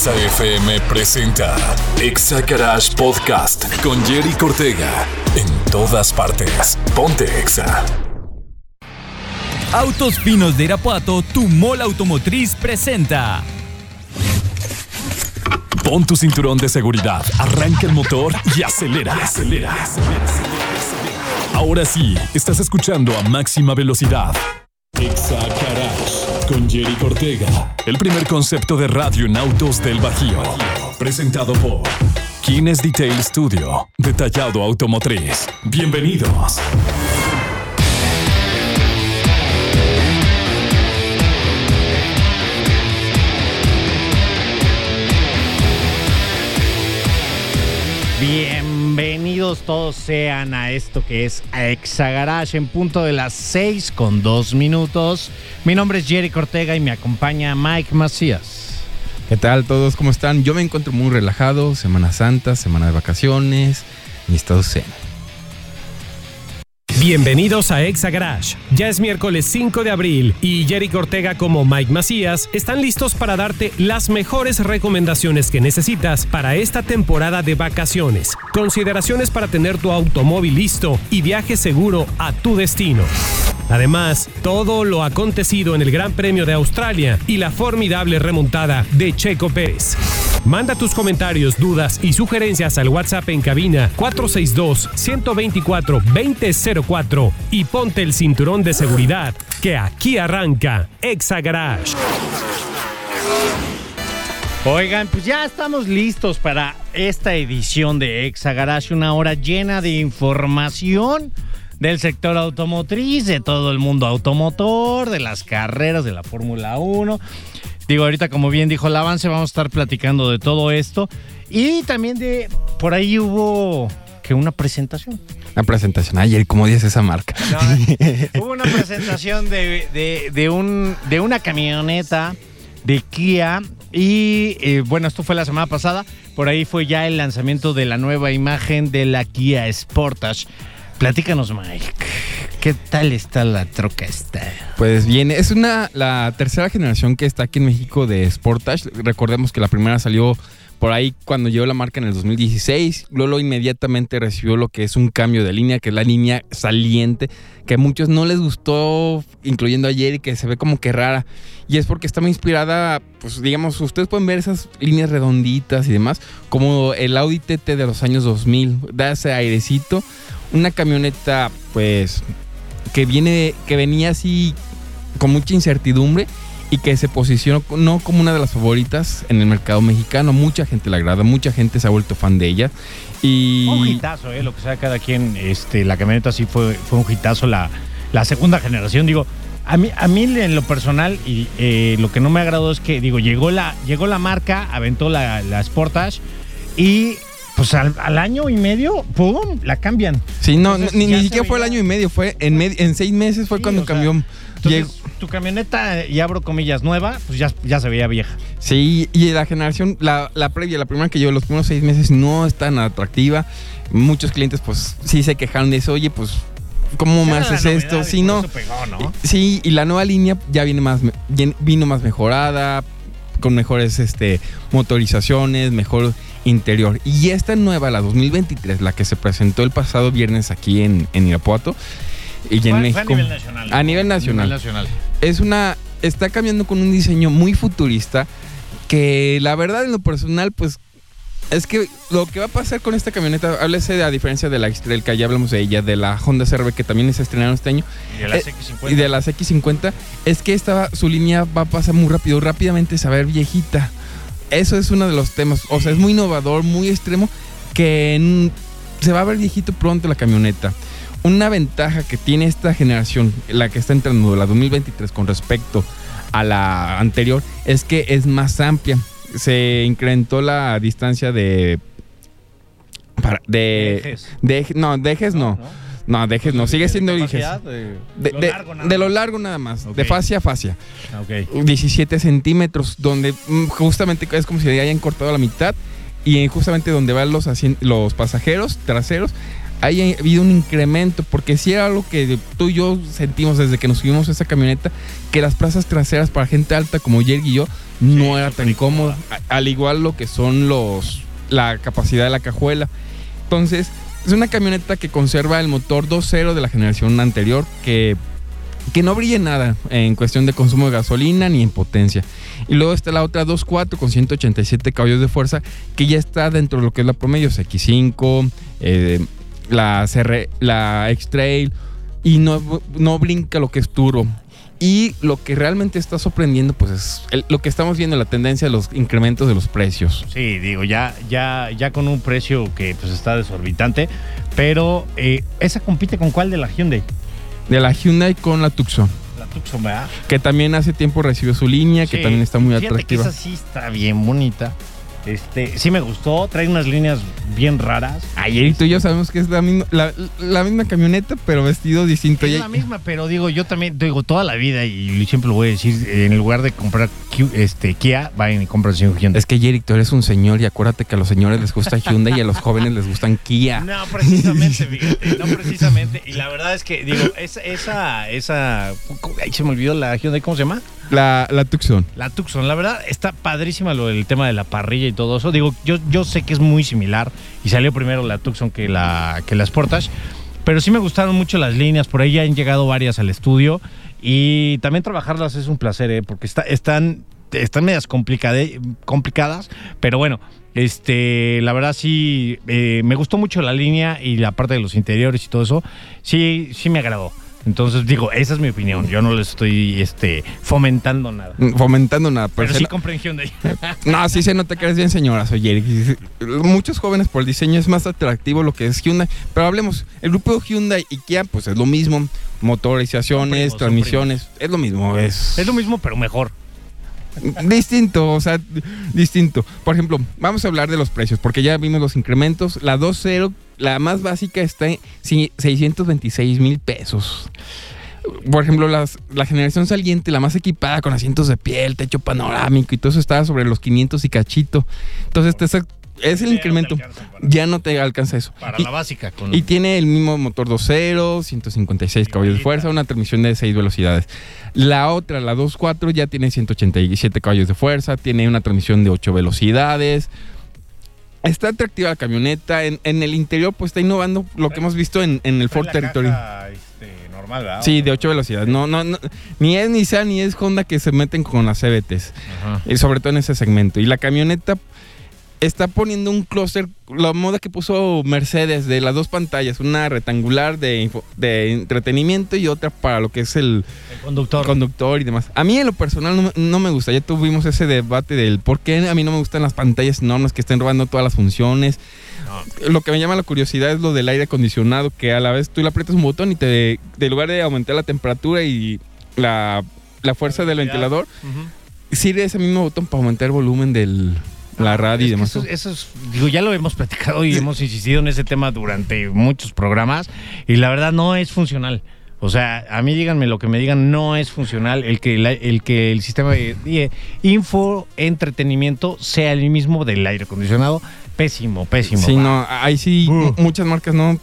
Exa FM presenta Exa Garage Podcast con Jerry Cortega. En todas partes. Ponte Exa. Autos Finos de Irapuato, tu mola automotriz presenta. Pon tu cinturón de seguridad, arranca el motor y acelera. acelera. Ahora sí, estás escuchando a máxima velocidad. Con Jerry Cortega. El primer concepto de radio en autos del Bajío. Presentado por Kines Detail Studio. Detallado automotriz. Bienvenidos. Todos sean a esto que es Exagarage en punto de las 6 con 2 minutos. Mi nombre es Jerry Cortega y me acompaña Mike Macías. ¿Qué tal todos? ¿Cómo están? Yo me encuentro muy relajado, Semana Santa, semana de vacaciones, mi estado zen. Bienvenidos a Exa Garage. Ya es miércoles 5 de abril y Jerry Ortega como Mike Macías están listos para darte las mejores recomendaciones que necesitas para esta temporada de vacaciones. Consideraciones para tener tu automóvil listo y viaje seguro a tu destino. Además, todo lo acontecido en el Gran Premio de Australia y la formidable remontada de Checo Pérez. Manda tus comentarios, dudas y sugerencias al WhatsApp en cabina 462-124-2004 y ponte el cinturón de seguridad que aquí arranca Exa Garage. Oigan, pues ya estamos listos para esta edición de Exa Garage, una hora llena de información del sector automotriz, de todo el mundo automotor, de las carreras de la Fórmula 1. Digo, ahorita como bien dijo el avance, vamos a estar platicando de todo esto. Y también de, por ahí hubo que una presentación. Una presentación, ayer, como dice esa marca. hubo una presentación de, un, de una camioneta de Kia y eh, bueno, esto fue la semana pasada. Por ahí fue ya el lanzamiento de la nueva imagen de la Kia Sportage. Platícanos, Mike. ¿Qué tal está la troca esta? Pues bien, es una la tercera generación que está aquí en México de Sportage. Recordemos que la primera salió por ahí cuando llegó la marca en el 2016. Luego inmediatamente recibió lo que es un cambio de línea, que es la línea saliente, que a muchos no les gustó, incluyendo ayer, y que se ve como que rara. Y es porque está muy inspirada, pues digamos, ustedes pueden ver esas líneas redonditas y demás, como el Audi TT de los años 2000. Da ese airecito una camioneta pues que viene que venía así con mucha incertidumbre y que se posicionó no como una de las favoritas en el mercado mexicano. Mucha gente le agrada, mucha gente se ha vuelto fan de ella. Y... Un hitazo, eh, lo que sea cada quien. Este, la camioneta sí fue, fue un hitazo. La, la segunda generación, digo, a mí, a mí en lo personal, y eh, lo que no me agradó es que, digo, llegó la, llegó la marca, aventó la, la Sportage y pues al, año y medio, ¡pum! La cambian. Sí, no, ni, siquiera fue el año y medio, fue en, en seis meses fue cuando cambió. tu camioneta, y abro comillas, nueva, pues ya, ya se veía vieja. Sí, y la generación, la, la previa, la primera que yo, los primeros seis meses no es tan atractiva. Muchos clientes, pues sí se quejaron de eso, oye, pues ¿cómo me haces esto? Sí, no. Sí, y la nueva línea ya viene más, vino más mejorada, con mejores este, motorizaciones, mejor interior. Y esta nueva, la 2023, la que se presentó el pasado viernes aquí en, Irapuato y en México. a nivel nacional. A nivel nacional. Es una. Está cambiando con un diseño muy futurista. Que la verdad, en lo personal, pues. Es que lo que va a pasar con esta camioneta, háblese de a diferencia de la X-Trail, que ya hablamos de ella, de la Honda CRV que también se estrenaron este año. Y de las eh, X50. Y de las X50, es que esta, su línea va a pasar muy rápido, rápidamente se va a ver viejita. Eso es uno de los temas. O sea, es muy innovador, muy extremo, que se va a ver viejito pronto la camioneta. Una ventaja que tiene esta generación, la que está entrando, la 2023, con respecto a la anterior, es que es más amplia. Se incrementó la distancia de. de, de, no, de ejes no. No, dejes, no, sigue siendo de, de, lo largo nada más, de fascia a fascia. 17 centímetros, donde mm, justamente es como si le hayan cortado la mitad y justamente donde van los, los pasajeros traseros, hay habido un incremento, porque si era algo que tú y yo sentimos desde que nos subimos a esa camioneta, que las plazas traseras para gente alta como Jerry y yo no era tan cómodo. A- Al igual lo que son los la capacidad de la cajuela. Entonces, es una camioneta que conserva el motor 2.0 de la generación anterior que que no brille nada en cuestión de consumo de gasolina ni en potencia. Y luego está la otra 2.4 con 187 caballos de fuerza que ya está dentro de lo que es la promedio, X5, eh, la, CR, la X-Trail y no, no brinca lo que es turbo. Y lo que realmente está sorprendiendo, pues es el- lo que estamos viendo, la tendencia de los incrementos de los precios. Sí, digo, ya, ya, ya con un precio que pues está desorbitante, pero eh, esa compite con cuál de la Hyundai? De la Hyundai con la Tucson, La Tucson, ¿verdad? que también hace tiempo recibió su línea, que también está muy fíjate atractiva. Que esa sí está bien bonita. Este, sí me gustó, trae unas líneas bien raras. Ayer tú y yo sabemos que es la misma, la, la misma camioneta, pero vestido distinto. Es Y- la misma, pero digo, yo también digo toda la vida y siempre lo voy a decir, en lugar de comprar este Kia, vayan y compren un Hyundai. Es que Jerick, tú eres un señor y acuérdate que a los señores les gusta Hyundai y a los jóvenes les gustan Kia. No, precisamente, fíjate, no precisamente. Y la verdad es que, digo, esa, esa, esa, ay, se me olvidó la Hyundai, ¿cómo se llama? La, la Tucson. La Tucson, la verdad está padrísima lo del tema de la parrilla y todo eso. Digo, yo, yo sé que es muy similar y salió primero la Tucson que la, que la Sportage, pero sí me gustaron mucho las líneas, por ahí ya han llegado varias al estudio y también trabajarlas es un placer, ¿eh? porque está, están, están medias complicadas, pero bueno. Este, la verdad sí, eh, me gustó mucho la línea y la parte de los interiores y todo eso. Sí, sí me agradó. Entonces digo, esa es mi opinión. Yo no le estoy, este, fomentando nada. Fomentando nada. Pero Pero sí se compré Hyundai. no, sí se nota que eres bien señora, soy Jerick. Muchos jóvenes por el diseño es más atractivo lo que es Hyundai. Pero hablemos, el grupo Hyundai y Kia, pues es lo mismo. Motorizaciones, primos, transmisiones, es lo mismo. Es, Es lo mismo, pero mejor. Distinto, o sea, distinto. Por ejemplo, vamos a hablar de los precios, porque ya vimos los incrementos. La 2.0, la más básica, está en ci- 626 mil pesos. Por ejemplo, las- la generación saliente, la más equipada con asientos de piel, techo panorámico y todo eso estaba sobre los 500 y cachito. Entonces, te es el Ya no te incremento. alcanza Ya no te alcanza eso. Para Y- la básica. Con y tiene el mismo motor 2.0, 156 caballos de fuerza, una transmisión de 6 velocidades. La otra, la 2.4, ya tiene 187 caballos de fuerza, tiene una transmisión de 8 velocidades. Está atractiva la camioneta. En, en el interior, pues está innovando lo que hemos visto en, en el Ford Territory. este, normal, ¿verdad? Sí, de 8 velocidades. No, no, no, ni es Nissan ni es Honda que se meten con las CBTs. Ajá. Y sobre todo en ese segmento. Y la camioneta está poniendo un clúster, la moda que puso Mercedes de las dos pantallas, una rectangular de, info- de entretenimiento y otra para lo que es el El conductor. conductor y demás. A mí en lo personal no, me- no me gusta, ya tuvimos ese debate del por qué a mí no me gustan las pantallas enormes que estén robando todas las funciones. Lo que me llama la curiosidad es lo del aire acondicionado, que a la vez tú le aprietas un botón y te, de lugar de aumentar la temperatura y la, la fuerza del ventilador, sirve ese mismo botón para aumentar el volumen de la radio y demás. Eso, eso es, digo, ya lo hemos platicado y hemos insistido en ese tema durante muchos programas y la verdad no es funcional. O sea, a mí díganme lo que me digan, no es funcional el que la- el, que el sistema de, de info entretenimiento sea el mismo del aire acondicionado. Pésimo, pésimo. Sí, va. no, ahí sí, Uh. mu- muchas marcas no.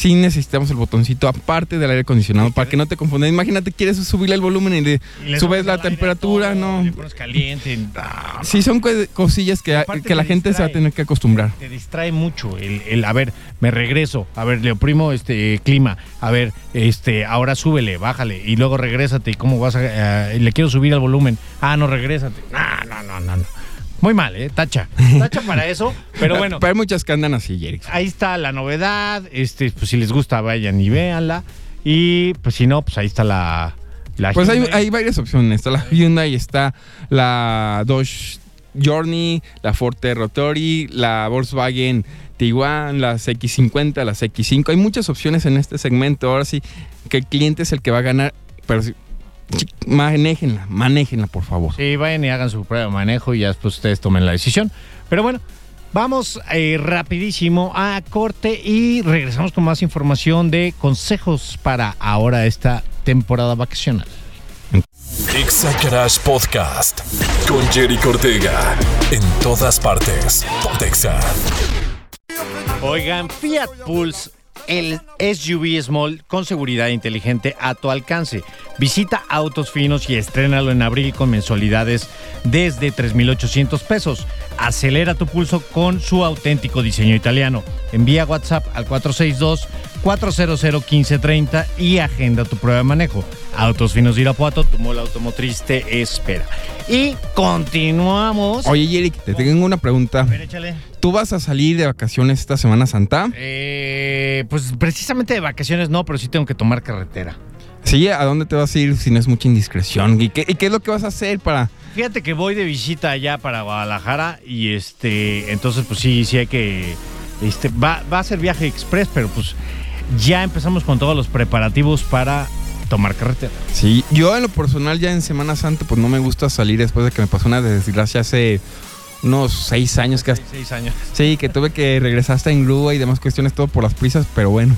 Sí necesitamos el botoncito aparte del aire acondicionado para que no te confundas. Imagínate, quieres subirle el volumen y le Y le subes la temperatura, todo, no. Le pones caliente. ah, Sí, son co- cosillas que, que la te gente se va a distrae. tener que acostumbrar. te distrae mucho el, el, a ver, me regreso, a ver, le oprimo este clima, a ver, este, ahora súbele, bájale y luego regrésate y cómo vas a, eh, le quiero subir al volumen, ah, no, regrésate, no, no, no, no, no. Muy mal, eh, tacha, tacha para eso, pero bueno, Pero hay muchas que andan así, Jerix. ahí está la novedad, este, pues si les gusta vayan y véanla y pues si no, pues ahí está la, la Pues hay, hay varias opciones. Está la Hyundai, está la Dodge Journey, la Ford Territory, la Volkswagen Tiguan, las X50, las X5. Hay muchas opciones en este segmento. Ahora sí, que el cliente es el que va a ganar. Pero sí, manéjenla, manéjenla, por favor. Sí, vayan y hagan su prueba de manejo y ya después ustedes tomen la decisión. Pero bueno, vamos eh, rapidísimo a corte y regresamos con más información de consejos para ahora esta temporada vacacional. Exa Garage Podcast con Jerry Cortega. En todas partes. Pontexa. Oigan, Fiat Pulse el SUV Small con seguridad inteligente a tu alcance. Visita Autos Finos y estrénalo en abril con mensualidades desde 3,800 pesos. Acelera tu pulso con su auténtico diseño italiano. Envía WhatsApp al 462 400 1530 y agenda tu prueba de manejo. Autos Finos de Irapuato, tu mola automotriz te espera. Y continuamos. Oye, Eric, te tengo una pregunta. A ver, échale. ¿Tú vas a salir de vacaciones esta Semana Santa? Eh, pues precisamente de vacaciones no, pero sí tengo que tomar carretera. Sí, ¿a dónde te vas a ir si no es mucha indiscreción? ¿Y qué, y qué es lo que vas a hacer para...? Fíjate que voy de visita allá para Guadalajara y este, entonces pues sí, sí hay que, este, va, va a ser viaje express, pero pues ya empezamos con todos los preparativos para tomar carretera. Sí, yo en lo personal ya en Semana Santa pues no me gusta salir después de que me pasó una desgracia hace unos seis años que... Seis años. Sí, que tuve que regresar hasta en grúa y demás cuestiones, todo por las prisas, pero bueno.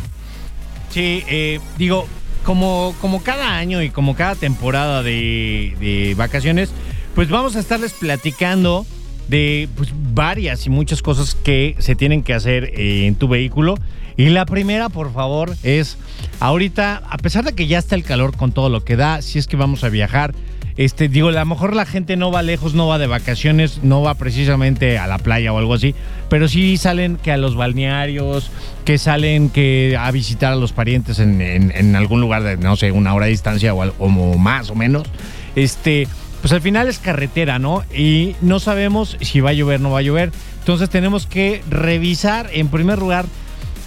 Sí, eh, digo, como, como cada año y como cada temporada de, de vacaciones, pues vamos a estarles platicando de pues, varias y muchas cosas que se tienen que hacer eh, en tu vehículo. Y la primera, por favor, es ahorita, a pesar de que ya está el calor con todo lo que da, si es que vamos a viajar, este, digo, a lo mejor la gente no va lejos, no va de vacaciones, no va precisamente a la playa o algo así, pero sí salen que a los balnearios, que salen que a visitar a los parientes en, algún lugar de, no sé, una hora de distancia o, o más o menos. Este, pues al final es carretera, ¿no? Y no sabemos si va a llover o no va a llover. Entonces tenemos que revisar, en primer lugar,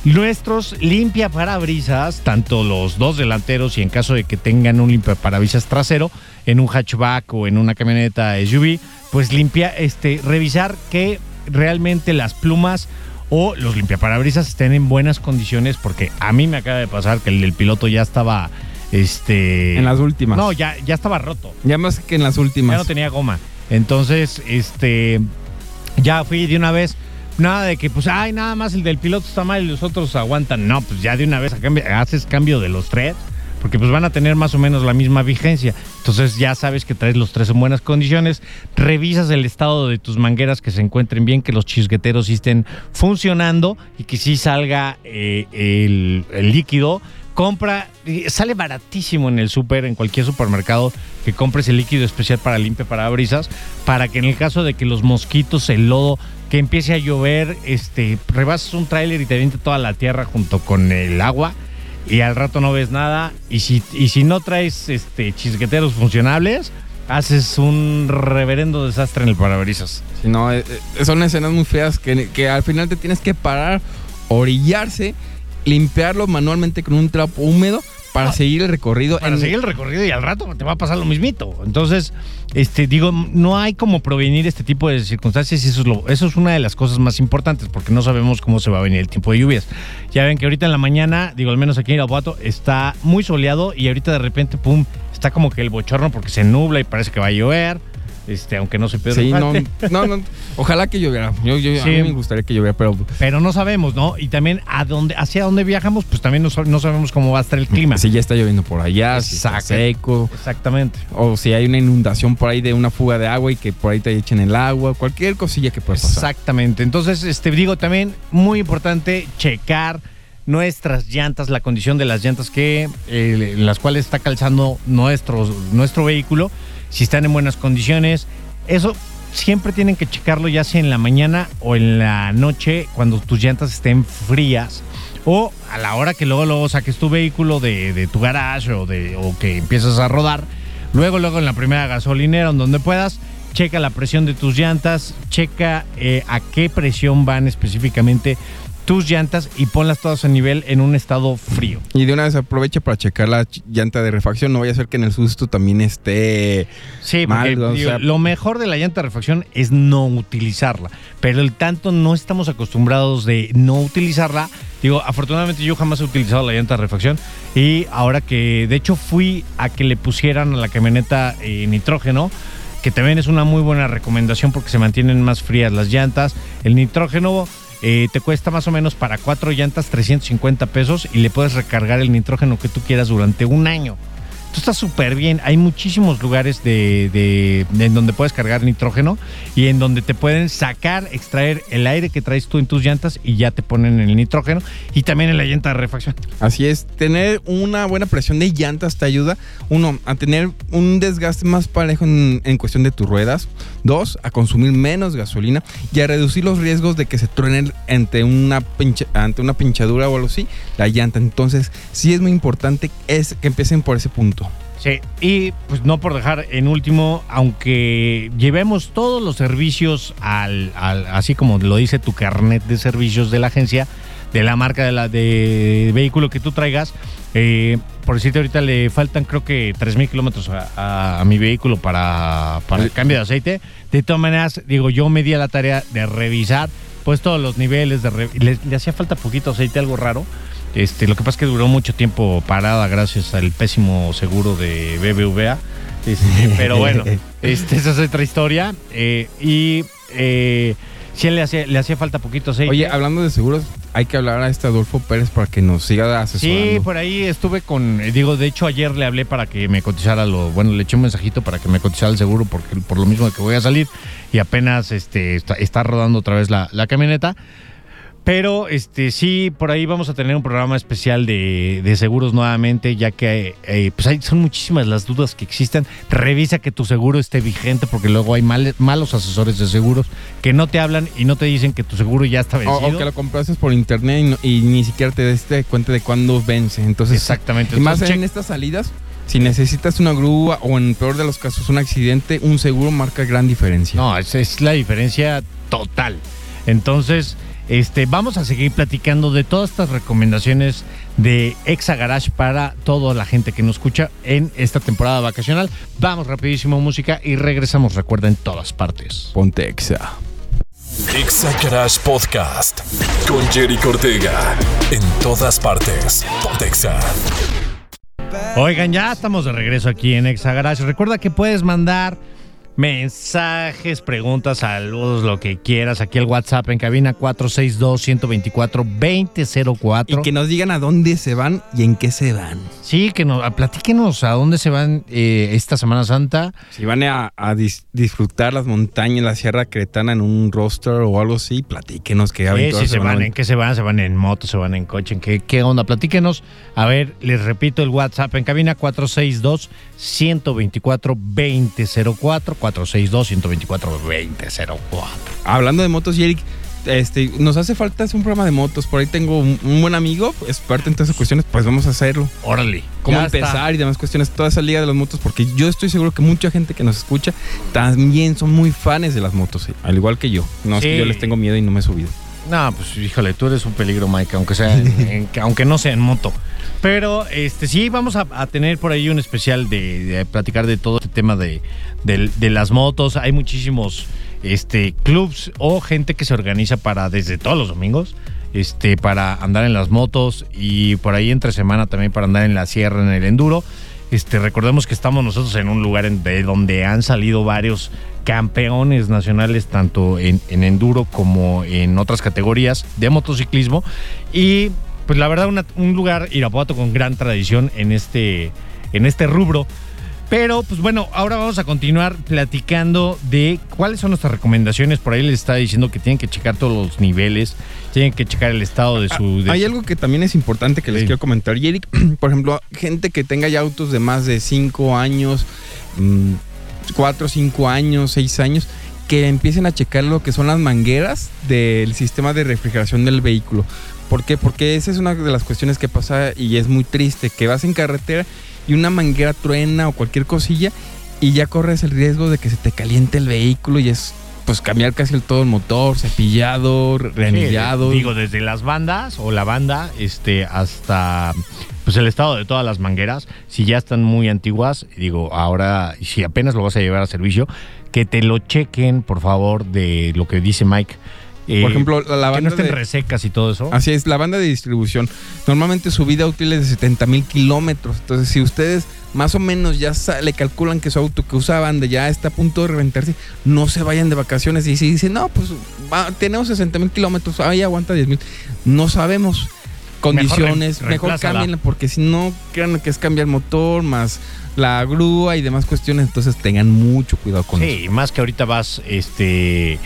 nuestros limpia parabrisas, tanto los dos delanteros y en caso de que tengan un limpia parabrisas trasero en un hatchback o en una camioneta SUV, pues limpia, este, revisar que realmente las plumas o los limpiaparabrisas estén en buenas condiciones, porque a mí me acaba de pasar que el del piloto ya estaba, este, En las últimas. no, ya, ya estaba roto. Ya más que en las últimas. Ya no tenía goma. Entonces, este, ya fui de una vez. Nada de que, pues, ay, nada más el del piloto está mal y los otros aguantan. No, pues ya de una vez haces cambio de los tres, porque pues van a tener más o menos la misma vigencia. Entonces ya sabes que traes los tres en buenas condiciones. Revisas el estado de tus mangueras que se encuentren bien, que los chisgueteros sí estén funcionando y que sí salga eh, el, líquido. Compra, sale baratísimo en el súper, en cualquier supermercado, que compres el líquido especial para limpia parabrisas, para que en el caso de que los mosquitos, el lodo, que empiece a llover, este, rebasas un tráiler y te avienta toda la tierra junto con el agua y al rato no ves nada. Y si, y si no traes este, chisgueteros funcionables, haces un reverendo desastre en el parabrisas. Si no, eh, eh, son escenas muy feas que, que al final te tienes que parar, orillarse, limpiarlo manualmente con un trapo húmedo para seguir el recorrido. Para en- seguir el recorrido y al rato te va a pasar lo mismito. Entonces, este, digo, no hay como prevenir este tipo de circunstancias y eso es, lo, eso es una de las cosas más importantes porque no sabemos cómo se va a venir el tiempo de lluvias. Ya ven que ahorita en la mañana, digo, al menos aquí en Irapuato, está muy soleado y ahorita de repente, pum, está como que el bochorno porque se nubla y parece que va a llover. Este, aunque no se Pedro Sí, no, no, no. Ojalá que lloviera. Yo, yo- Sí. A mí me gustaría que lloviera, pero Pero no sabemos, ¿no? Y también a dónde, hacia dónde viajamos, pues también no, no sabemos cómo va a estar el clima. si ya está lloviendo por allá, si está seco, Exactamente. o si hay una inundación por ahí de una fuga de agua y que por ahí te echen el agua, cualquier cosilla que pueda pasar. Exactamente. Entonces, este digo también muy importante checar nuestras llantas, la condición de las llantas que eh, en las cuales está calzando nuestro, nuestro vehículo, si están en buenas condiciones. Eso siempre tienen que checarlo ya sea en la mañana o en la noche cuando tus llantas estén frías o a la hora que luego luego saques tu vehículo de, tu garage o de o que empiezas a rodar. Luego, luego en la primera gasolinera, en donde puedas, checa la presión de tus llantas, checa eh, a qué presión van específicamente tus llantas y ponlas todas a nivel en un estado frío. Y de una vez aprovecha para checar la llanta de refacción. No vaya a ser que en el susto también esté. Sí, Mal, o digo, sea- lo mejor de la llanta de refacción es no utilizarla, pero el tanto no estamos acostumbrados de no utilizarla. Digo, afortunadamente yo jamás he utilizado la llanta de refacción y ahora que de hecho fui a que le pusieran a la camioneta eh, nitrógeno, que también es una muy buena recomendación porque se mantienen más frías las llantas. El nitrógeno eh, te cuesta más o menos para cuatro llantas 350 pesos y le puedes recargar el nitrógeno que tú quieras durante un año. Esto está súper bien. Hay muchísimos lugares de, en donde puedes cargar nitrógeno y en donde te pueden sacar, extraer el aire que traes tú en tus llantas y ya te ponen el nitrógeno y también en la llanta de refacción. Así es, tener una buena presión de llantas te ayuda, uno, a tener un desgaste más parejo en, cuestión de tus ruedas, dos, a consumir menos gasolina y a reducir los riesgos de que se truene ante una, pincha- una pinchadura o algo así la llanta. Entonces, sí es muy importante es que empiecen por ese punto. Sí, y pues no por dejar en último, aunque llevemos todos los servicios al, al- así como lo dice tu carnet de servicios de la agencia, de la marca de la de vehículo que tú traigas, eh, por decirte ahorita le faltan creo que 3.000 kilómetros a, a- a mi vehículo para, para el cambio de aceite. De todas maneras, digo, yo me di a la tarea de revisar pues todos los niveles, de re- le, le hacía falta poquito aceite, algo raro. Este, lo que pasa es que duró mucho tiempo parada gracias al pésimo seguro de BBVA. Este, pero bueno, este, esa es otra historia. Eh, y eh, sí le hacía, le hacía falta poquito aceite. Oye, hablando de seguros, hay que hablar a este Adolfo Pérez para que nos siga asesorando. Sí, por ahí estuve con, eh, digo, de hecho ayer le hablé para que me cotizara lo, bueno, le eché un mensajito para que me cotizara el seguro porque por lo mismo que voy a salir y apenas este está, está rodando otra vez la, la camioneta. Pero este sí, por ahí vamos a tener un programa especial de, de seguros nuevamente, ya que eh, pues hay, son muchísimas las dudas que existen. Revisa que tu seguro esté vigente, porque luego hay mal- malos asesores de seguros que no te hablan y no te dicen que tu seguro ya está vencido. o que lo compraste por internet y, ni siquiera te diste cuenta de cuándo vence. Entonces, Exactamente. Y más Entonces, en estas salidas, si necesitas una grúa o en el peor de los casos un accidente, un seguro marca gran diferencia. No, esa es la diferencia total. Entonces, este, vamos a seguir platicando de todas estas recomendaciones de Exa Garage para toda la gente que nos escucha en esta temporada vacacional. Vamos rapidísimo música y regresamos, recuerda, en todas partes. Ponte exa. Exa Garage Podcast con Jerry Cortega. En todas partes. Pontexa. Oigan, ya estamos de regreso aquí en Exa Garage. Recuerda que puedes mandar mensajes, preguntas, saludos, lo que quieras. Aquí el WhatsApp en cabina 462-124-2004. Y que nos digan a dónde se van y en qué se van. Sí, que nos, platíquenos a dónde se van eh, esta Semana Santa. Si van a, a dis- disfrutar las montañas, la Sierra Cretana en un roster o algo así, platíquenos que Eh, aventuras si se van, en qué se van, se van en moto, se van en coche, en qué, qué onda, platíquenos. A ver, les repito el WhatsApp en cabina 462 124 2004 462 124 2004. Hablando de motos, Eric, este, nos hace falta hacer un programa de motos. Por ahí tengo un, un buen amigo, experto en todas esas cuestiones, pues vamos a hacerlo. Órale. Cómo empezar está. y demás cuestiones, toda esa liga de las motos, porque yo estoy seguro que mucha gente que nos escucha también son muy fans de las motos, eh, al igual que yo. No es que Sí. yo les tengo miedo y no me he subido. No, pues híjole, tú eres un peligro, Mike, aunque sea en- en- aunque no sea en moto. Pero este sí, vamos a, tener por ahí un especial de, platicar de todo este tema de, de las motos. Hay muchísimos este, clubs o gente que se organiza para desde todos los domingos. Este, para andar en las motos y por ahí entre semana también para andar en la sierra, en el enduro. Este, recordemos que estamos nosotros en un lugar de donde han salido varios campeones nacionales, tanto en, en enduro como en otras categorías de motociclismo. Y pues la verdad, una- un lugar, Irapuato, con gran tradición en este, en este rubro. Pero, pues bueno, ahora vamos a continuar platicando de cuáles son nuestras recomendaciones. Por ahí les está diciendo que tienen que checar todos los niveles, tienen que checar el estado de su... de Hay su- algo que también es importante que les Sí. quiero comentar. Y Eric, por ejemplo, gente que tenga ya autos de más de 5 años, 4, 5 años, 6 años, que empiecen a checar lo que son las mangueras del sistema de refrigeración del vehículo. ¿Por qué? Porque esa es una de las cuestiones que pasa y es muy triste, que vas en carretera y una manguera truena o cualquier cosilla y ya corres el riesgo de que se te caliente el vehículo y es pues cambiar casi el todo el motor, cepillado, reanillado. Sí, digo, desde las bandas o la banda este, hasta pues el estado de todas las mangueras, si ya están muy antiguas, digo, ahora, si apenas lo vas a llevar a servicio, que te lo chequen, por favor, de lo que dice Mike. Eh, Por ejemplo, la, la que no banda estén de- resecas y todo eso. Así es, la banda de distribución. Normalmente su vida útil es de 70 mil kilómetros. Entonces, si ustedes más o menos ya le calculan que su auto que usa banda ya está a punto de reventarse, no se vayan de vacaciones. Y si dicen, no, pues va- tenemos 60 mil kilómetros, ahí aguanta 10 mil. No sabemos condiciones. Mejor, reemplázala. cámbienla, porque si no, crean que es cambiar motor más la grúa y demás cuestiones, entonces tengan mucho cuidado con eso. Sí, más que ahorita vas, este,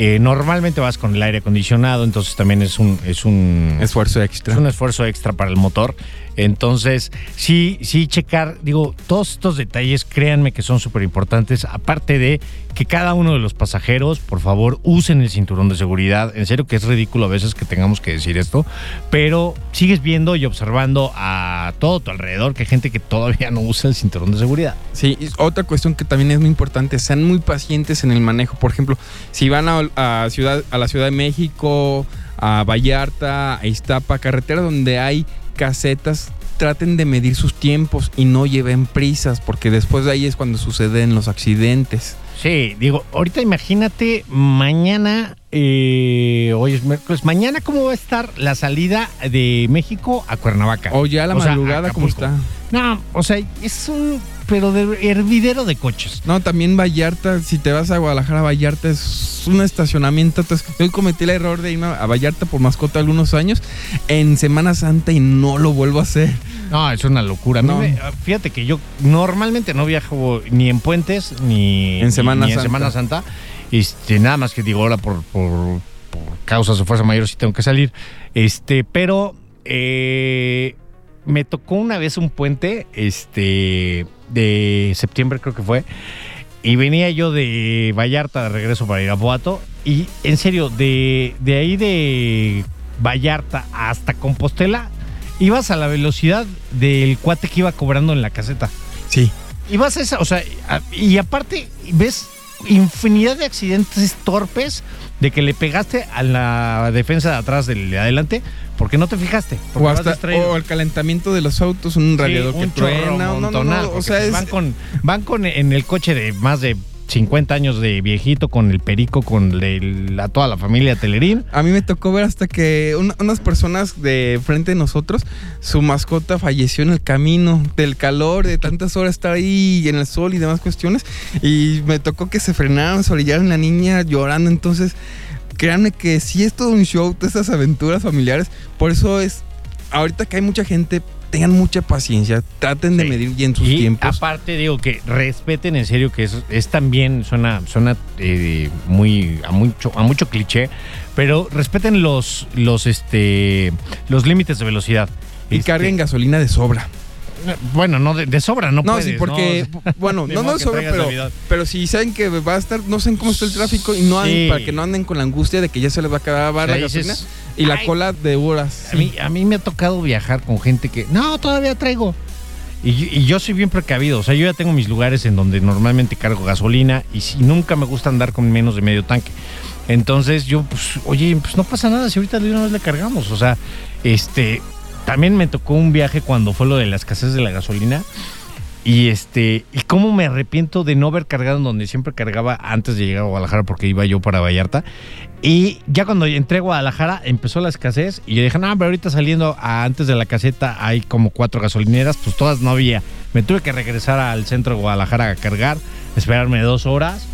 eh, normalmente vas con el aire acondicionado, entonces también es un, es un Esfuerzo extra. es un esfuerzo extra para el motor. Entonces, sí, sí, checar, digo, todos estos detalles, créanme que son súper importantes. Aparte de que cada uno de los pasajeros, por favor, usen el cinturón de seguridad. En serio que es ridículo a veces que tengamos que decir esto, pero sigues viendo y observando a todo tu alrededor que hay gente que todavía no usa el cinturón de seguridad. Sí, otra cuestión que también es muy importante, sean muy pacientes en el manejo. Por ejemplo, si van a, a ciudad, a la Ciudad de México, a Vallarta, a Iztapa, carretera donde hay casetas, traten de medir sus tiempos y no lleven prisas, porque después de ahí es cuando suceden los accidentes. Sí, digo, ahorita imagínate mañana, eh, hoy es miércoles, mañana cómo va a estar la salida de México a Cuernavaca. O ya a la O sea, madrugada, ¿cómo está? No, o sea, es un, pero de hervidero de coches. No, también Vallarta, si te vas a Guadalajara, Vallarta es un estacionamiento. Entonces, yo cometí el error de irme a Vallarta por mascota algunos años en Semana Santa y no lo vuelvo a hacer. No, es una locura. No. me- fíjate que yo normalmente no viajo ni en puentes ni En Semana ni en Santa. Semana Santa. Este, nada más que digo ahora por, por, por causas de fuerza mayor sí tengo que salir. Este, pero eh, me tocó una vez un puente, este, de septiembre creo que fue. Y venía yo de Vallarta de regreso para Irapuato. Y en serio, de, de ahí de Vallarta hasta Compostela, ibas a la velocidad del cuate que iba cobrando en la caseta. Sí. Ibas a esa, o sea, a- y aparte ves infinidad de accidentes torpes de que le pegaste a la defensa de atrás del de adelante porque no te fijaste. O hasta o el calentamiento de los autos, un Sí, radiador un que truena. No, no, no, montonal, o porque, sea, es, van con van con en el coche de más de 50 años de viejito con el perico con el- la, toda la familia Telerín. A mí me tocó ver hasta que una- unas personas de frente de nosotros, su mascota falleció en el camino del calor, de tantas horas estar ahí en el sol y demás cuestiones. Y me tocó que se frenaron, se orillaron la niña llorando. Entonces, créanme que sí es todo un show, todas esas aventuras familiares. Por eso es, ahorita que hay mucha gente, tengan mucha paciencia, traten de Sí. medir bien sus y tiempos. aparte digo que respeten en serio que es, es también suena suena eh, muy a mucho a mucho cliché, pero respeten los los este los límites de velocidad. Y Este, carguen gasolina de sobra. Bueno, no de, de sobra, no, No, puedes, sí, porque, bueno, no, no sobre, traigas pero, pero si saben que va a estar, no sé cómo está el tráfico y no anden, Sí. para que no anden con la angustia de que ya se les va a acabar la dices, gasolina y la "Ay". cola de horas. A mí, a mí me ha tocado viajar con gente que, no, todavía traigo. Y, yo- y yo soy bien precavido. O sea, yo ya tengo mis lugares en donde normalmente cargo gasolina y si nunca me gusta andar con menos de medio tanque. Entonces yo, pues, oye, pues no pasa nada si ahorita de una vez le cargamos. O sea, este, también me tocó un viaje cuando fue lo de la escasez de la gasolina. Y este, y cómo me arrepiento de no haber cargado en donde siempre cargaba antes de llegar a Guadalajara porque iba yo para Vallarta. Y ya cuando entré a Guadalajara empezó la escasez y yo dije, no, pero ahorita saliendo antes de la caseta hay como cuatro gasolineras, pues todas no había. Me tuve que regresar al centro de Guadalajara a cargar, esperarme dos horas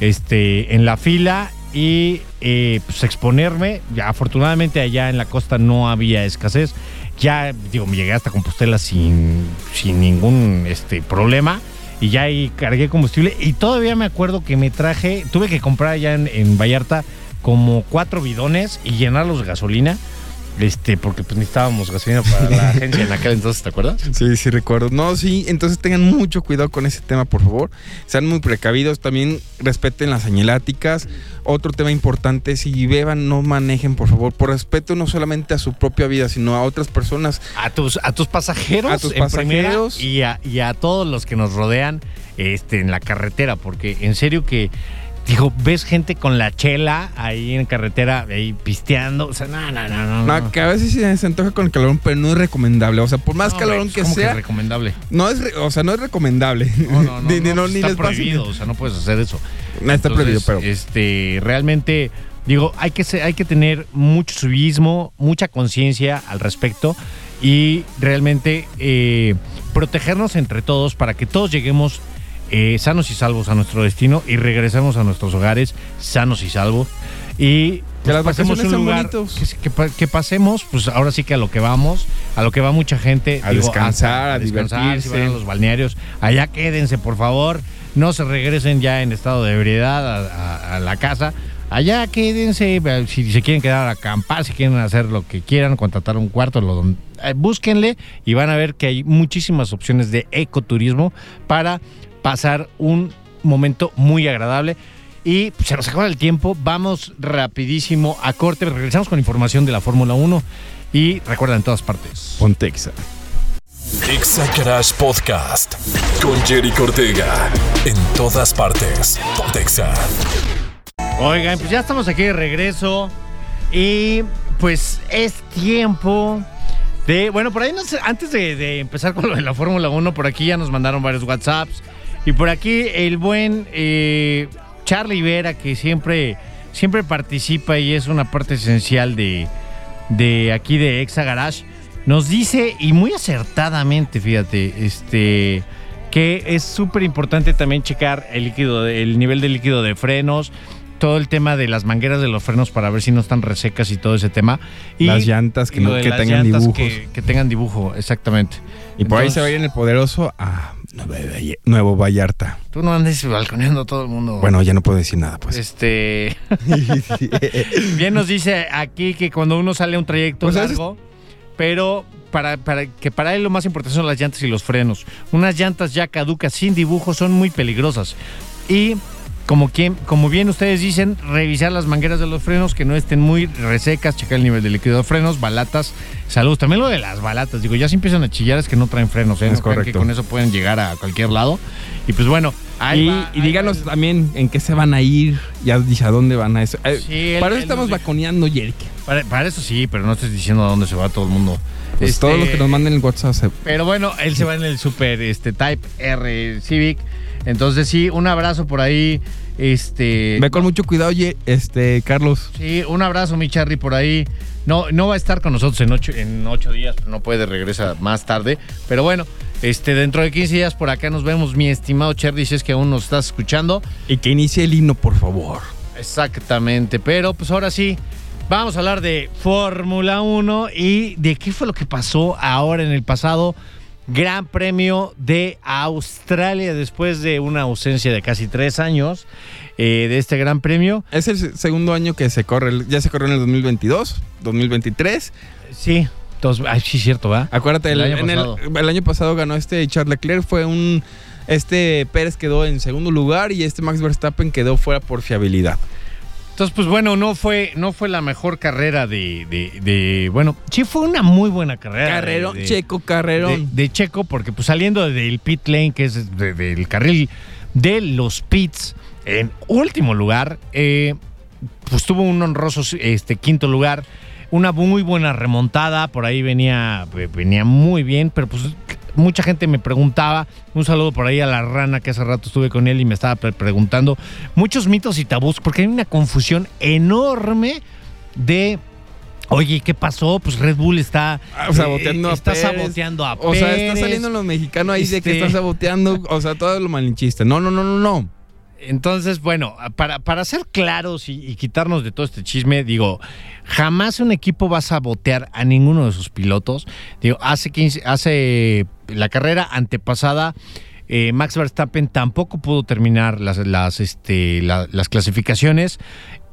este, en la fila y eh, pues exponerme. Afortunadamente allá en la costa no había escasez. Ya, digo, me llegué hasta Compostela sin, sin ningún este, problema. Y ya ahí cargué combustible. Y todavía me acuerdo que me traje, tuve que comprar allá en, en Vallarta como cuatro bidones y llenarlos de gasolina. Este, porque pues necesitábamos gasolina para la agencia en aquel entonces, ¿te acuerdas? Sí, sí recuerdo. No, sí, entonces tengan mucho cuidado con ese tema, por favor. Sean muy precavidos, también respeten las señaláticas. Otro tema importante, si beban, no manejen, por favor, por respeto no solamente a su propia vida, sino a otras personas. A tus, a tus pasajeros, A tus en primera, pasajeros. y, a, y a todos los que nos rodean este, en la carretera, porque en serio que, digo, ves gente con la chela ahí en carretera, ahí pisteando, o sea, no, no, no, no. No, que a veces sí se antoja con el calorón, pero no es recomendable. O sea, por más No, calorón güey, que ¿cómo sea, recomendable. no es, o sea, no es recomendable. No, no, no, Ni- no, ni está prohibido, o sea, no puedes hacer eso. No, está Entonces, prohibido, pero. Este, realmente, digo, hay que, ser- hay que tener mucho civismo, mucha conciencia al respecto y realmente eh, protegernos entre todos para que todos lleguemos eh, sanos y salvos a nuestro destino y regresemos a nuestros hogares sanos y salvos. Y pues, las pasemos vacaciones un sean lugar bonitos. que, que pa- que pasemos, pues ahora sí que a lo que vamos, a lo que va mucha gente. A descansar, a descansar, si van a los balnearios. Allá quédense, por favor. No se regresen ya en estado de ebriedad a, a- a la casa. Allá quédense, eh, si se quieren quedar a acampar, si quieren hacer lo que quieran, contratar un cuarto, lo, eh, búsquenle y van a ver que hay muchísimas opciones de ecoturismo para pasar un momento muy agradable. Y se nos acaba el tiempo, vamos rapidísimo a corte, regresamos con información de la Fórmula 1 y recuerda en todas partes. Pontexa. Exa Garage Podcast con Jerry Cortega. En todas partes. Pontexa. Oigan, pues ya estamos aquí de regreso y pues es tiempo de, bueno, por ahí no sé, antes de, de empezar con lo de la Fórmula 1, por aquí ya nos mandaron varios WhatsApps y por aquí el buen eh, Charlie Vera que siempre, siempre participa y es una parte esencial de, de aquí de Exa Garage, nos dice y muy acertadamente, fíjate, este que es súper importante también checar el líquido, el nivel de líquido de frenos, todo el tema de las mangueras de los frenos para ver si no están resecas y todo ese tema. Y Las llantas que no- que las tengan llantas dibujos. Que, que tengan dibujo, exactamente. Y por ahí se va a ir en el poderoso a Nuevo Vallarta. Tú no andes balconeando a todo el mundo. Bueno, ya no puedo decir nada, pues. Este. Bien nos dice aquí que cuando uno sale a un trayecto Pues, largo, pero para, para que para él lo más importante son las llantas y los frenos. Unas llantas ya caducas sin dibujo son muy peligrosas. Y como, quien, como bien ustedes dicen, revisar las mangueras de los frenos que no estén muy resecas, checar el nivel de líquido de frenos, balatas, saludos. También lo de las balatas, digo, ya se empiezan a chillar es que no traen frenos, ¿eh? Es No crean que correcto. con eso pueden llegar a cualquier lado. Y pues bueno, ahí Y, va- y ahí díganos va también en qué se van a ir, ya dice a dónde van a eso. Eh, Sí, para él eso estamos vaconeando, Jerick. Para, para eso sí, pero no estoy diciendo a dónde se va todo el mundo. Pues Este, todos los que nos manden el WhatsApp. Pero bueno, él se va en el Super este, Type R Civic. Entonces sí, un abrazo por ahí. Este. Ve con mucho cuidado, Ye- este, Carlos. Sí, un abrazo, mi Charlie, por ahí. No, no va a estar con nosotros en ocho, en ocho días, pero no puede, regresa más tarde. Pero bueno, este, dentro de 15 días por acá nos vemos, mi estimado Charlie, si es que aún nos estás escuchando. Y que inicie el himno, por favor. Exactamente, pero pues ahora sí, vamos a hablar de Fórmula 1 y de qué fue lo que pasó ahora en el pasado Gran Premio de Australia después de una ausencia de casi tres años eh, de este Gran Premio. Es el se- segundo año que se corre. Ya se corrió en el 2022, 2023. Sí, ay, sí, cierto, ¿va? Acuérdate, El el, año en el año pasado ganó este Charles Leclerc. Fue un. Este Pérez quedó en segundo lugar y este Max Verstappen quedó fuera por fiabilidad. Entonces, pues bueno, no fue, no fue la mejor carrera de, de- de- bueno, sí fue una muy buena carrera. Carrerón, de- Checo, carrerón. de Checo, porque pues saliendo del pit lane, que es de- del carril de los pits, en último lugar, eh, pues tuvo un honroso este, quinto lugar, una muy buena remontada, por ahí venía, venía muy bien, pero pues mucha gente me preguntaba, un saludo por ahí a la rana que hace rato estuve con él y me estaba pre- preguntando, muchos mitos y tabús, porque hay una confusión enorme de... Oye, ¿qué pasó? Pues Red Bull está Ah, saboteando a está Pérez. saboteando a O sea, está saliendo los mexicanos ahí de que Este- están saboteando. O sea, todo lo malinchista. No, no, no, no, no. Entonces, bueno, para, para ser claros y, y quitarnos de todo este chisme, digo, jamás un equipo va a sabotear a ninguno de sus pilotos. Digo, hace 15, hace la carrera antepasada, eh, Max Verstappen tampoco pudo terminar las, las, este, la- las clasificaciones.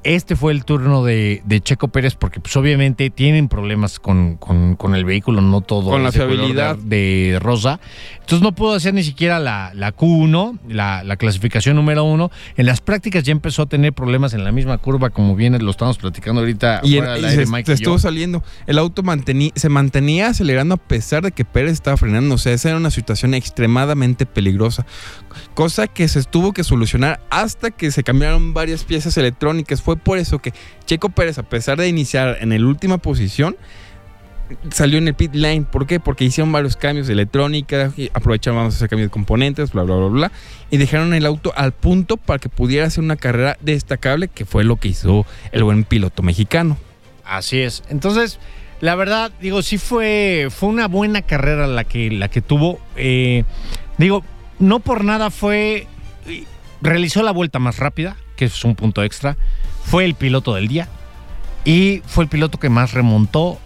Este fue el turno de, de Checo Pérez porque pues obviamente tienen problemas con, con- con el vehículo, no todo. Con la fiabilidad. De, de rosa. Entonces no pudo hacer ni siquiera la, la Q1, la, la clasificación número uno. En las prácticas ya empezó a tener problemas en la misma curva, como bien lo estamos platicando ahorita. Y, fuera el- del y aire, se, Mike se y estuvo yo. saliendo. El auto mantení- se mantenía acelerando a pesar de que Pérez estaba frenando. O sea, esa era una situación extremadamente peligrosa. Cosa que se tuvo que solucionar hasta que se cambiaron varias piezas electrónicas. Fue por eso que Checo Pérez, a pesar de iniciar en la última posición, salió en el pit lane. ¿Por qué? Porque hicieron varios cambios de electrónica, aprovecharon vamos a cambios de componentes, bla, bla, bla, bla. Y dejaron el auto al punto para que pudiera hacer una carrera destacable, que fue lo que hizo el buen piloto mexicano. Así es. Entonces, la verdad, digo, sí fue, fue una buena carrera la que, la que tuvo. Eh, digo, no por nada fue. Realizó la vuelta más rápida, que es un punto extra. Fue el piloto del día. y fue el piloto que más remontó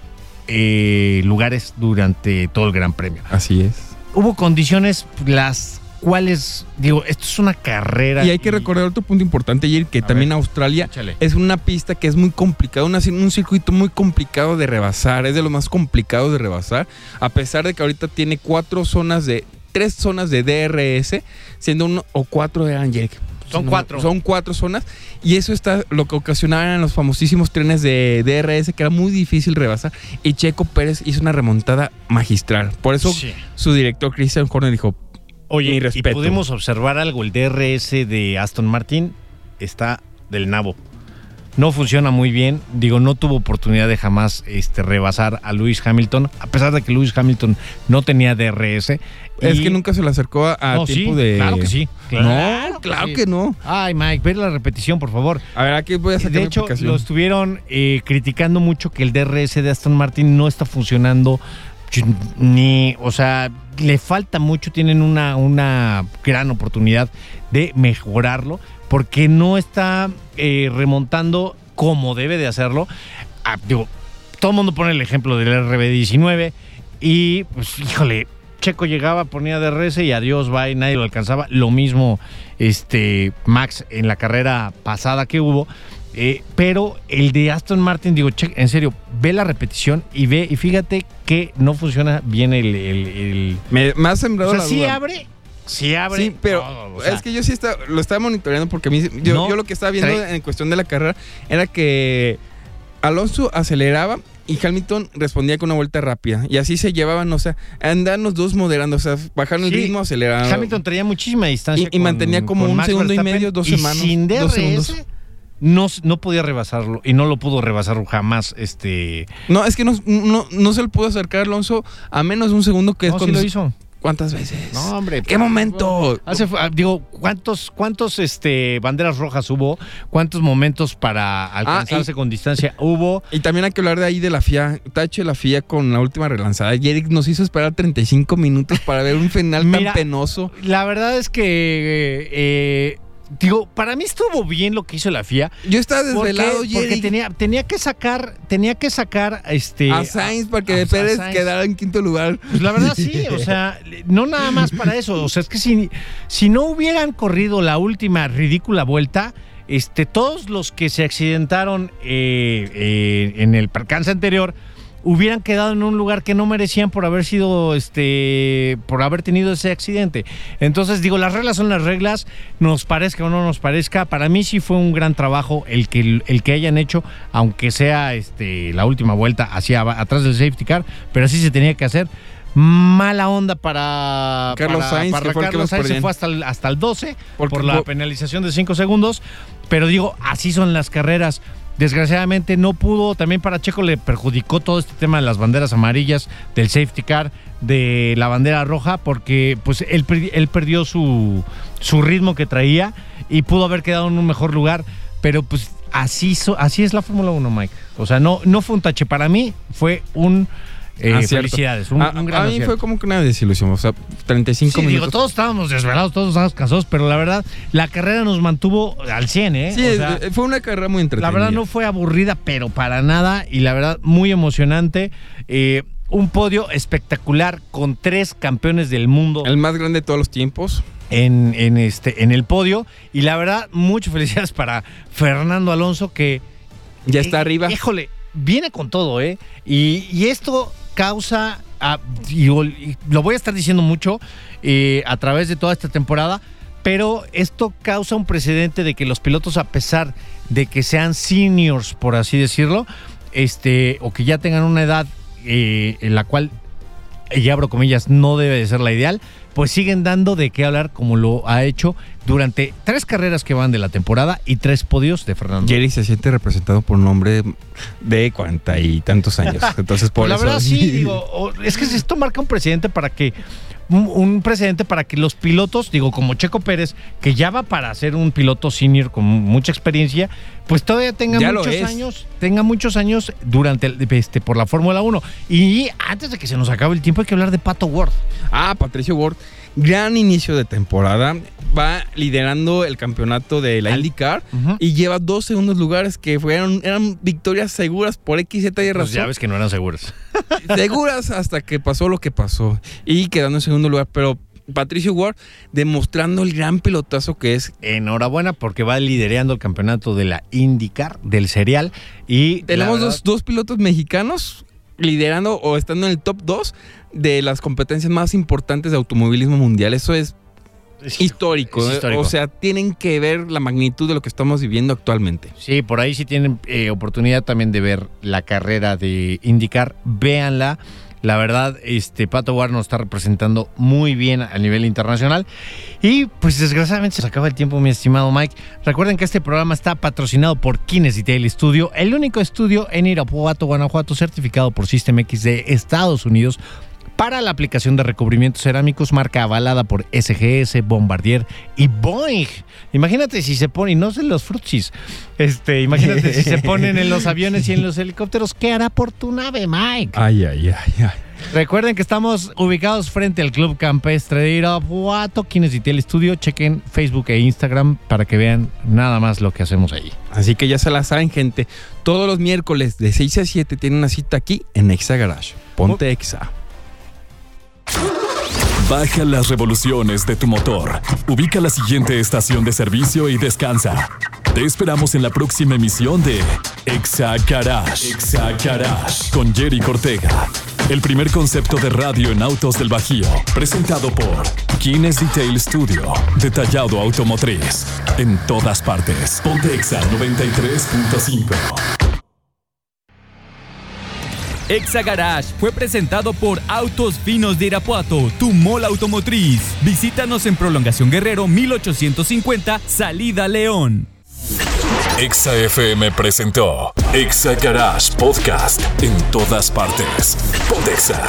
eh, lugares durante todo el Gran Premio. Así es. Hubo condiciones las cuales, digo, esto es una carrera. Y hay que recordar otro punto importante, Jair, que A también ver, Australia échale. es una pista que es muy complicada, un circuito muy complicado de rebasar, es de los más complicados de rebasar, a pesar de que ahorita tiene cuatro zonas de, tres zonas de DRS, siendo uno o cuatro eran Jair. Son No, cuatro. Son cuatro zonas y eso está lo que ocasionaban los famosísimos trenes de DRS que era muy difícil rebasar y Checo Pérez hizo una remontada magistral. Por eso Sí. su director Christian Horner dijo, Oye, Mi y pudimos observar algo, el DRS de Aston Martin está del nabo. No funciona muy bien, digo, no tuvo oportunidad de jamás este, rebasar a Lewis Hamilton, a pesar de que Lewis Hamilton no tenía DRS. es Y- que nunca se le acercó a, a No, tiempo sí, de... Claro que sí. no, claro que, no. Ay, Mike, ver la repetición, por favor. A ver, aquí voy a sacar De hecho, aplicación. lo estuvieron eh, criticando mucho que el DRS de Aston Martin no está funcionando ni, o sea, le falta mucho, tienen una, una gran oportunidad de mejorarlo porque no está eh, remontando como debe de hacerlo. Ah, digo, todo el mundo pone el ejemplo del RB19 y, pues, híjole, Checo llegaba, ponía DRS y adiós, va y nadie lo alcanzaba. Lo mismo este, Max en la carrera pasada que hubo. Eh, pero el de Aston Martin, digo, che, en serio, ve la repetición y ve, y fíjate que no funciona bien el. el- el- Me, me ha sembrado o sea, la sí duda. abre, sí abre. Sí, pero todo, o sea, es que yo sí está, lo estaba monitoreando porque a mí, yo, No, yo lo que estaba viendo trae- en cuestión de la carrera era que Alonso aceleraba y Hamilton respondía con una vuelta rápida. Y así se llevaban, o sea, andaban los dos moderando, o sea, bajaron el Sí, ritmo, aceleraban. Hamilton traía muchísima distancia. Y- y mantenía como un Max segundo y medio, dos y semanas, Sin dos DRS, segundos. no, no podía rebasarlo y no lo pudo rebasar jamás. Este, No, es que no, no, no se le pudo acercar a Alonso a menos de un segundo que es no, sí cuando... lo hizo. ¿Cuántas veces? No, hombre. ¿Qué momento? Hace, ah, digo, ¿cuántos, cuántos este, banderas rojas hubo? ¿Cuántos momentos para alcanzarse y- con distancia hubo? Y también hay que hablar de ahí de la FIA. Tache la FIA con la última relanzada. Y Eric nos hizo esperar 35 minutos para ver un final Mira, tan penoso. La verdad es que, eh, digo, para mí estuvo bien lo que hizo la FIA. Yo estaba Porque, desvelado, porque Jerry. tenía, tenía que sacar, tenía que sacar este. a Sainz para que a- a Pérez quedara en quinto lugar. Pues la verdad sí, o sea, no nada más para eso. O sea, es que si, si no hubieran corrido la última ridícula vuelta, este, todos los que se accidentaron eh, eh, en el percance anterior hubieran quedado en un lugar que no merecían por haber sido, este, por haber tenido ese accidente. Entonces, digo, las reglas son las reglas, nos parezca o no nos parezca. Para mí sí fue un gran trabajo el que, el que hayan hecho, aunque sea este, la última vuelta hacia atrás del safety car, pero así se tenía que hacer. Mala onda para Carlos para- Sainz, para que fue Carlos Sainz, se fue hasta el, hasta el 12 Porque por la penalización de 5 segundos. Pero digo, así son las carreras. Desgraciadamente no pudo, también para Checo le perjudicó todo este tema de las banderas amarillas, del safety car, de la bandera roja, porque pues él, él perdió su, su ritmo que traía y pudo haber quedado en un mejor lugar, pero pues así, así es la Fórmula 1, Mike. O sea, no, no fue un tache, para mí fue un... eh, Acierto. felicidades, un, a, un gran a mí acierto. fue como que una desilusión. O sea, 35 Sí, digo, minutos. todos estábamos desvelados, todos estábamos cansados, pero la verdad, la carrera nos mantuvo al 100, ¿eh? Sí, O sea, fue una carrera muy entretenida. la verdad no fue aburrida, pero para nada, y la verdad muy emocionante. Eh, un podio espectacular con tres campeones del mundo El más grande de todos los tiempos. en, en este, en el podio. Y la verdad, muchas felicidades para Fernando Alonso, que Ya está eh, arriba. Híjole, viene con todo, ¿eh? Y, y esto causa, y lo voy a estar diciendo mucho eh, a través de toda esta temporada, pero esto causa un precedente de que los pilotos, a pesar de que sean seniors, por así decirlo, este, o que ya tengan una edad eh, en la cual, y abro comillas, no debe de ser la ideal, pues siguen dando de qué hablar como lo ha hecho durante tres carreras que van de la temporada y tres podios de Fernando. Jerry se siente representado por un hombre de cuarenta y tantos años. Entonces, por la eso. verdad sí, digo, es que esto marca un precedente para que un, precedente para que los pilotos, digo, como Checo Pérez, que ya va para ser un piloto senior con mucha experiencia, pues todavía tenga Ya muchos años, tenga muchos años durante el- este por la Fórmula 1. Y antes de que se nos acabe el tiempo hay que hablar de Pato Ward. Ah, Patricio Ward, Gran inicio de temporada. Va liderando el campeonato de la IndyCar y lleva dos segundos lugares que fueron eran victorias seguras por X, Z y Pues razón. ya ves que no eran seguros. seguras hasta que pasó lo que pasó y quedando en segundo lugar. Pero Patricio Ward demostrando el gran pelotazo que es. Enhorabuena porque va liderando el campeonato de la IndyCar, del serial. Y Tenemos dos pilotos mexicanos liderando o estando en el top 2 de las competencias más importantes de automovilismo mundial. Eso es histórico. Es ¿eh? histórico. O sea, tienen que ver la magnitud de lo que estamos viviendo actualmente. Sí, por ahí si tienen eh, oportunidad también de ver la carrera de IndyCar, véanla. La verdad, este Pato Ward nos está representando muy bien a nivel internacional. Y pues desgraciadamente se acaba el tiempo, mi estimado Mike. Recuerden que este programa está patrocinado por Kines Detail Studio, el único estudio en Irapuato, Guanajuato, certificado por System X de Estados Unidos para la aplicación de recubrimientos cerámicos, marca avalada por SGS, Bombardier y Boeing. Imagínate si se ponen, no sé los frutsis, este, imagínate si se ponen en los aviones y en los helicópteros, ¿qué hará por tu nave, Mike? Ay, ay, ay, ay. Recuerden que estamos ubicados frente al Club Campestre de Irapuato, Kines Detail Studio. Chequen Facebook e Instagram para que vean nada más lo que hacemos ahí. Así que ya se la saben, gente. Todos los miércoles de 6 a 7 tienen una cita aquí en Exa Garage. Ponte Exa. Baja las revoluciones de tu motor. Ubica la siguiente estación de servicio y descansa. Te esperamos en la próxima emisión de Exa Garage. Exa Garage con Jerry Cortega. El primer concepto de radio en autos del Bajío. Presentado por Kines Detail Studio. Detallado automotriz. En todas partes. Ponte Exa 93.5. Exa Garage fue presentado por Autos Finos de Irapuato, tu mola automotriz. Visítanos en Prolongación Guerrero 1850, Salida León. Exa FM presentó Exa Garage Podcast en todas partes. Ponte Exa.